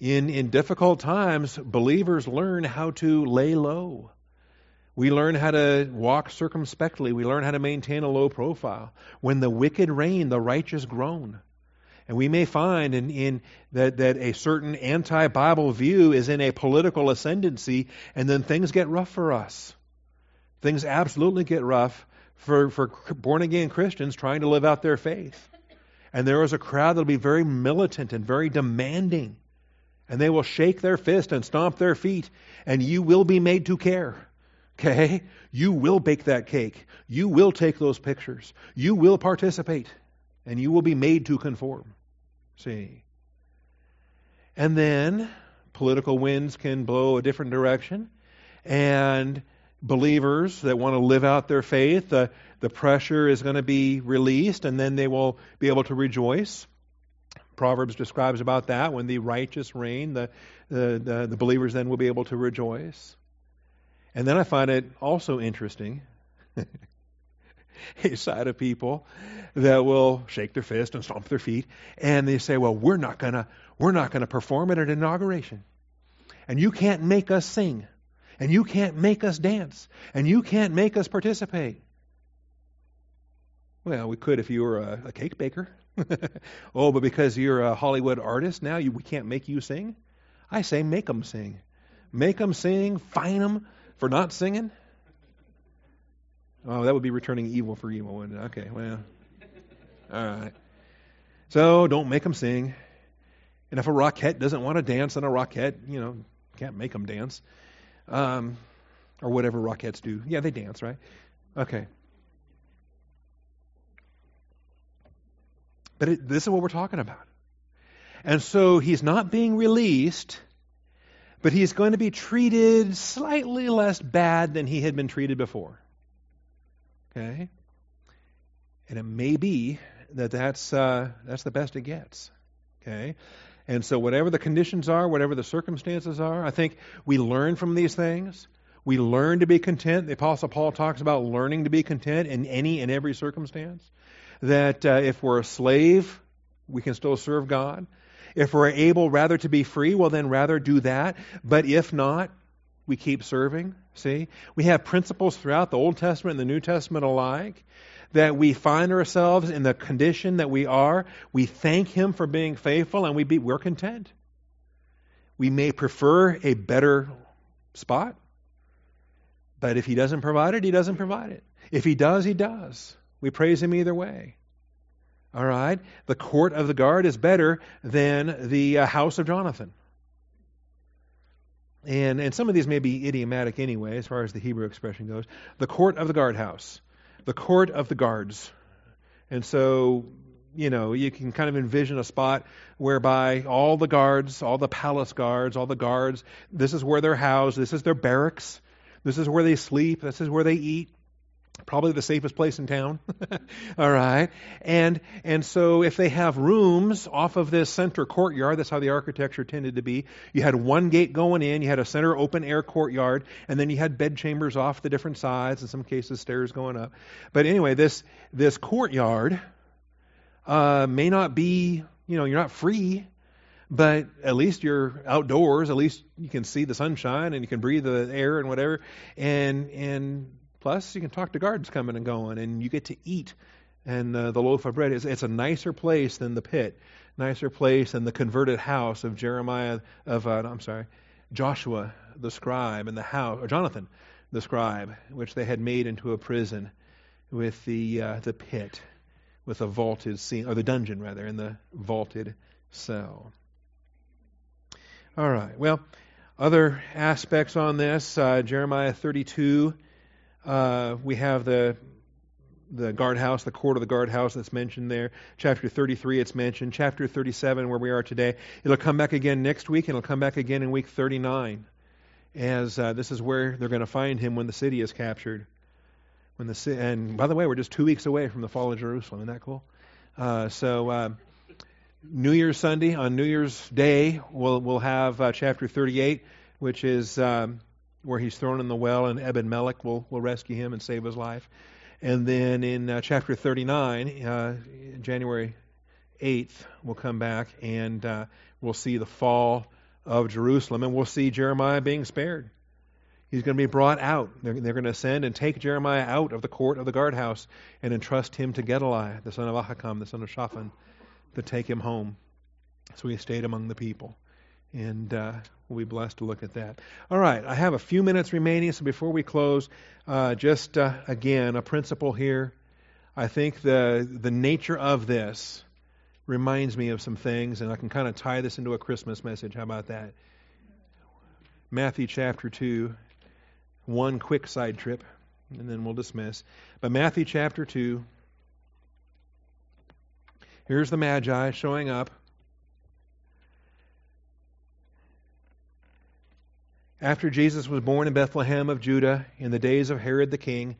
In in difficult times, believers learn how to lay low. We learn how to walk circumspectly. We learn how to maintain a low profile. When the wicked reign, the righteous groan. And we may find in, in that, that a certain anti Bible view is in a political ascendancy, and then things get rough for us. Things absolutely get rough for, for born again Christians trying to live out their faith. And there is a crowd that will be very militant and very demanding. And they will shake their fist and stomp their feet, and you will be made to care. Okay? You will bake that cake. You will take those pictures. You will participate. And you will be made to conform. See? And then political winds can blow a different direction. And believers that want to live out their faith, the, the pressure is going to be released, and then they will be able to rejoice. Proverbs describes about that when the righteous reign, the, the, the, the believers then will be able to rejoice. And then I find it also interesting a side of people that will shake their fist and stomp their feet and they say, "Well, we're not to we're not to perform at an inauguration. And you can't make us sing. And you can't make us dance. And you can't make us participate." Well, we could if you were a, a cake baker. oh, but because you're a Hollywood artist now, you, we can't make you sing. I say make them sing. Make them sing, fine them, for not singing? Oh, that would be returning evil for evil, wouldn't it? Okay, well. All right. So don't make them sing. And if a rockette doesn't want to dance, then a rockette, you know, can't make them dance. Um, or whatever rockettes do. Yeah, they dance, right? Okay. But it, this is what we're talking about. And so he's not being released but he's going to be treated slightly less bad than he had been treated before. Okay? And it may be that that's, uh, that's the best it gets. Okay? And so, whatever the conditions are, whatever the circumstances are, I think we learn from these things. We learn to be content. The Apostle Paul talks about learning to be content in any and every circumstance. That uh, if we're a slave, we can still serve God. If we're able rather to be free, well, then rather do that. But if not, we keep serving. See? We have principles throughout the Old Testament and the New Testament alike that we find ourselves in the condition that we are. We thank Him for being faithful and we be, we're content. We may prefer a better spot, but if He doesn't provide it, He doesn't provide it. If He does, He does. We praise him either way. All right? The court of the guard is better than the uh, house of Jonathan. And, and some of these may be idiomatic anyway, as far as the Hebrew expression goes. The court of the guardhouse, the court of the guards. And so, you know, you can kind of envision a spot whereby all the guards, all the palace guards, all the guards, this is where they're housed, this is their barracks, this is where they sleep, this is where they eat probably the safest place in town. All right. And and so if they have rooms off of this center courtyard that's how the architecture tended to be. You had one gate going in you had a center open air courtyard and then you had bed chambers off the different sides in some cases stairs going up. But anyway this this courtyard uh, may not be you know you're not free but at least you're outdoors at least you can see the sunshine and you can breathe the air and whatever. And and Plus, you can talk to guards coming and going, and you get to eat. And uh, the loaf of bread is it's a nicer place than the pit, nicer place than the converted house of Jeremiah of uh, I'm sorry, Joshua the scribe and the house or Jonathan the scribe, which they had made into a prison with the uh, the pit, with a vaulted scene or the dungeon rather, in the vaulted cell. All right. Well, other aspects on this, uh, Jeremiah 32 uh, we have the the guardhouse, the court of the guardhouse that's mentioned there. Chapter 33, it's mentioned. Chapter 37, where we are today, it'll come back again next week, and it'll come back again in week 39, as uh, this is where they're going to find him when the city is captured. When the and by the way, we're just two weeks away from the fall of Jerusalem. Isn't that cool? Uh, so. Uh, New Year's Sunday, on New Year's Day, we'll, we'll have uh, chapter 38, which is um, where he's thrown in the well, and Ebed-melech will, will rescue him and save his life. And then in uh, chapter 39, uh, January 8th, we'll come back and uh, we'll see the fall of Jerusalem, and we'll see Jeremiah being spared. He's going to be brought out. They're, they're going to send and take Jeremiah out of the court of the guardhouse and entrust him to Gedaliah, the son of Ahikam, the son of Shaphan, to take him home. So he stayed among the people. And uh, we'll be blessed to look at that. All right, I have a few minutes remaining, so before we close, uh, just uh, again, a principle here. I think the, the nature of this reminds me of some things, and I can kind of tie this into a Christmas message. How about that? Matthew chapter 2, one quick side trip, and then we'll dismiss. But Matthew chapter 2, here's the Magi showing up. After Jesus was born in Bethlehem of Judah in the days of Herod the king,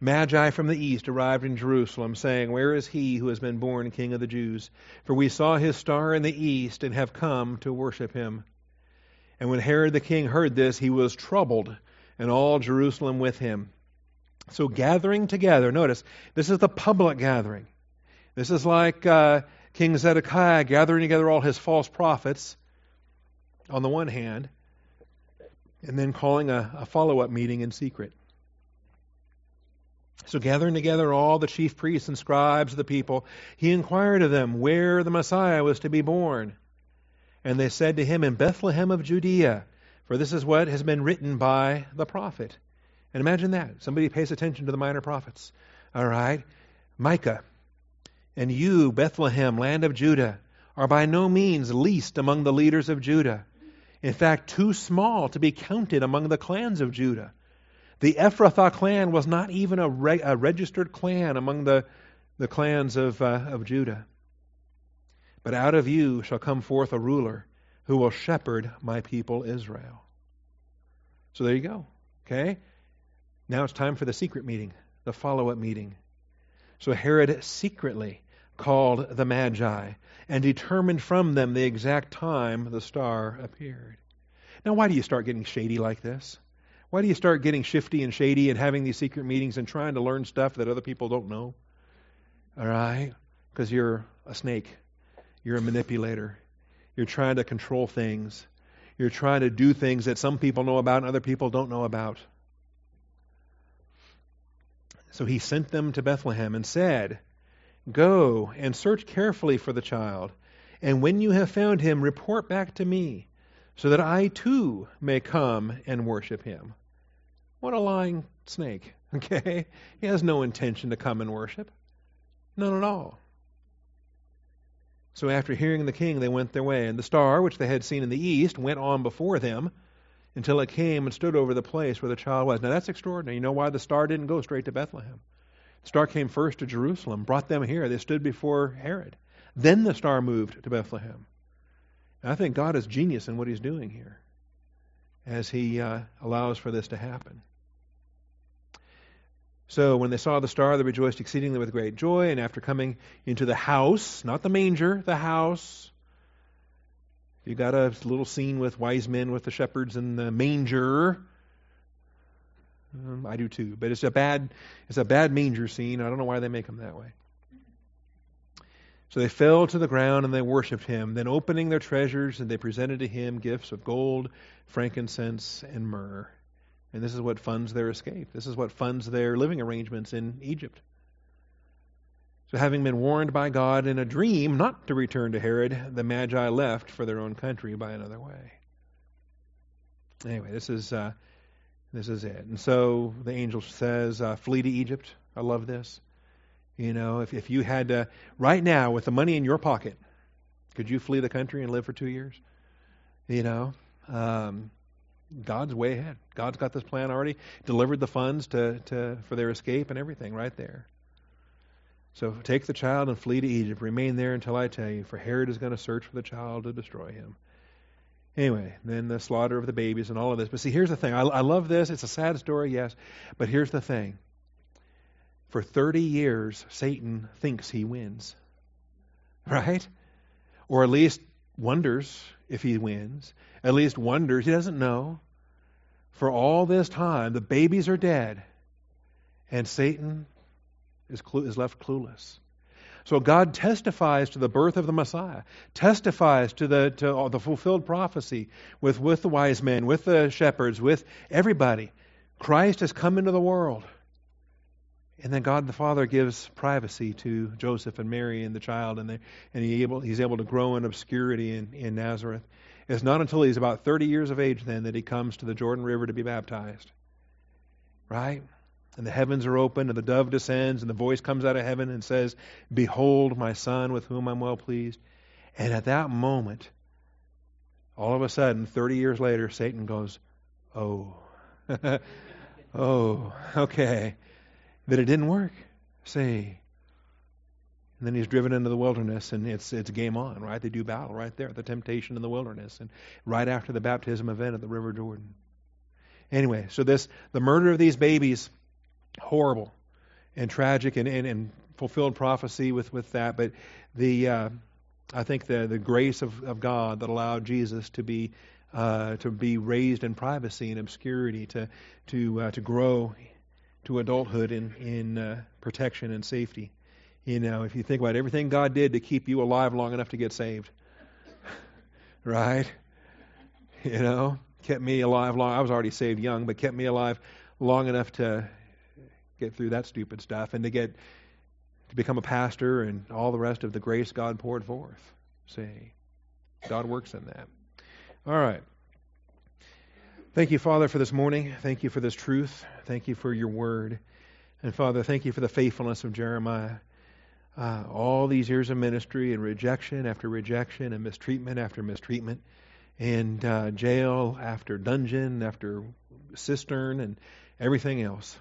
Magi from the east arrived in Jerusalem, saying, Where is he who has been born King of the Jews? For we saw his star in the east and have come to worship him. And when Herod the king heard this, he was troubled, and all Jerusalem with him. So gathering together, notice, this is the public gathering. This is like uh, King Zedekiah gathering together all his false prophets on the one hand, and then calling a, a follow up meeting in secret. So, gathering together all the chief priests and scribes of the people, he inquired of them where the Messiah was to be born. And they said to him, In Bethlehem of Judea, for this is what has been written by the prophet. And imagine that. Somebody pays attention to the minor prophets. All right. Micah. And you, Bethlehem, land of Judah, are by no means least among the leaders of Judah in fact, too small to be counted among the clans of Judah. The Ephrathah clan was not even a, re- a registered clan among the, the clans of, uh, of Judah. But out of you shall come forth a ruler who will shepherd my people Israel. So there you go. Okay? Now it's time for the secret meeting, the follow up meeting. So Herod secretly called the Magi and determined from them the exact time the star appeared. Now, why do you start getting shady like this? Why do you start getting shifty and shady and having these secret meetings and trying to learn stuff that other people don't know? All right? Because you're a snake. You're a manipulator. You're trying to control things. You're trying to do things that some people know about and other people don't know about. So he sent them to Bethlehem and said, Go and search carefully for the child, and when you have found him, report back to me, so that I too may come and worship him. What a lying snake, okay? He has no intention to come and worship. None at all. So after hearing the king, they went their way. And the star, which they had seen in the east, went on before them until it came and stood over the place where the child was. Now that's extraordinary. You know why the star didn't go straight to Bethlehem? Star came first to Jerusalem, brought them here. They stood before Herod. Then the star moved to Bethlehem. And I think God is genius in what he's doing here as he uh, allows for this to happen. So when they saw the star, they rejoiced exceedingly with great joy. And after coming into the house, not the manger, the house, you got a little scene with wise men with the shepherds in the manger. Um, I do too, but it's a bad, it's a bad manger scene. I don't know why they make them that way. So they fell to the ground and they worshipped him. Then, opening their treasures, and they presented to him gifts of gold, frankincense, and myrrh. And this is what funds their escape. This is what funds their living arrangements in Egypt. So, having been warned by God in a dream not to return to Herod, the Magi left for their own country by another way. Anyway, this is uh, this is it. And so the angel says, uh, "Flee to Egypt." I love this. You know, if if you had to right now with the money in your pocket, could you flee the country and live for two years? You know, um, God's way ahead. God's got this plan already. Delivered the funds to, to for their escape and everything right there. So take the child and flee to Egypt. Remain there until I tell you, for Herod is going to search for the child to destroy him. Anyway, then the slaughter of the babies and all of this. But see, here's the thing. I, I love this. It's a sad story, yes. But here's the thing. For 30 years, Satan thinks he wins. Right? Or at least wonders if he wins, at least wonders. He doesn't know. For all this time, the babies are dead, and Satan is, is left clueless. So God testifies to the birth of the Messiah, testifies to the to the fulfilled prophecy with, with the wise men, with the shepherds, with everybody. Christ has come into the world. And then God the Father gives privacy to Joseph and Mary and the child, and, and he able, he's able to grow in obscurity in, in Nazareth. It's not until he's about 30 years of age then that he comes to the Jordan River to be baptized. Right? And the heavens are open, and the dove descends, and the voice comes out of heaven and says, Behold, my son, with whom I'm well pleased. And at that moment, all of a sudden, 30 years later, Satan goes, Oh, oh, okay that it didn't work. See. And then he's driven into the wilderness, and it's it's game on, right? They do battle right there, at the temptation in the wilderness, and right after the baptism event at the River Jordan. Anyway, so this the murder of these babies, horrible and tragic, and, and, and fulfilled prophecy with, with that. But the uh, I think the the grace of, of God that allowed Jesus to be uh, to be raised in privacy and obscurity, to to uh, to grow to adulthood in in uh, protection and safety. You know, if you think about everything God did to keep you alive long enough to get saved, right? You know, kept me alive long. I was already saved young, but kept me alive long enough to get through that stupid stuff and to get to become a pastor and all the rest of the grace God poured forth. See, God works in that. All right. Thank you, Father, for this morning. Thank you for this truth. Thank you for your word. And Father, thank you for the faithfulness of Jeremiah. Uh, all these years of ministry and rejection after rejection and mistreatment after mistreatment, and uh, jail after dungeon after cistern and everything else.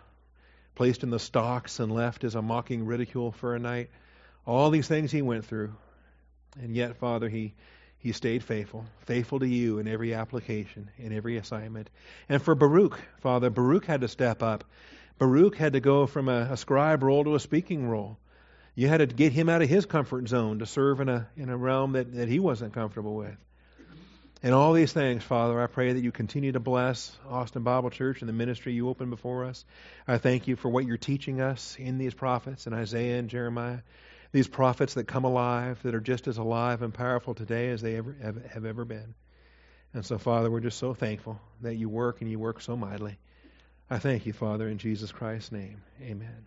Placed in the stocks and left as a mocking ridicule for a night. All these things he went through. And yet, Father, he he stayed faithful, faithful to you in every application, in every assignment. And for Baruch, Father, Baruch had to step up. Baruch had to go from a, a scribe role to a speaking role. You had to get him out of his comfort zone to serve in a in a realm that, that he wasn't comfortable with. And all these things, Father, I pray that you continue to bless Austin Bible Church and the ministry you open before us. I thank you for what you're teaching us in these prophets in Isaiah and Jeremiah these prophets that come alive, that are just as alive and powerful today as they ever have, have ever been. And so, Father, we're just so thankful that you work and you work so mightily. I thank you, Father, in Jesus Christ's name. Amen.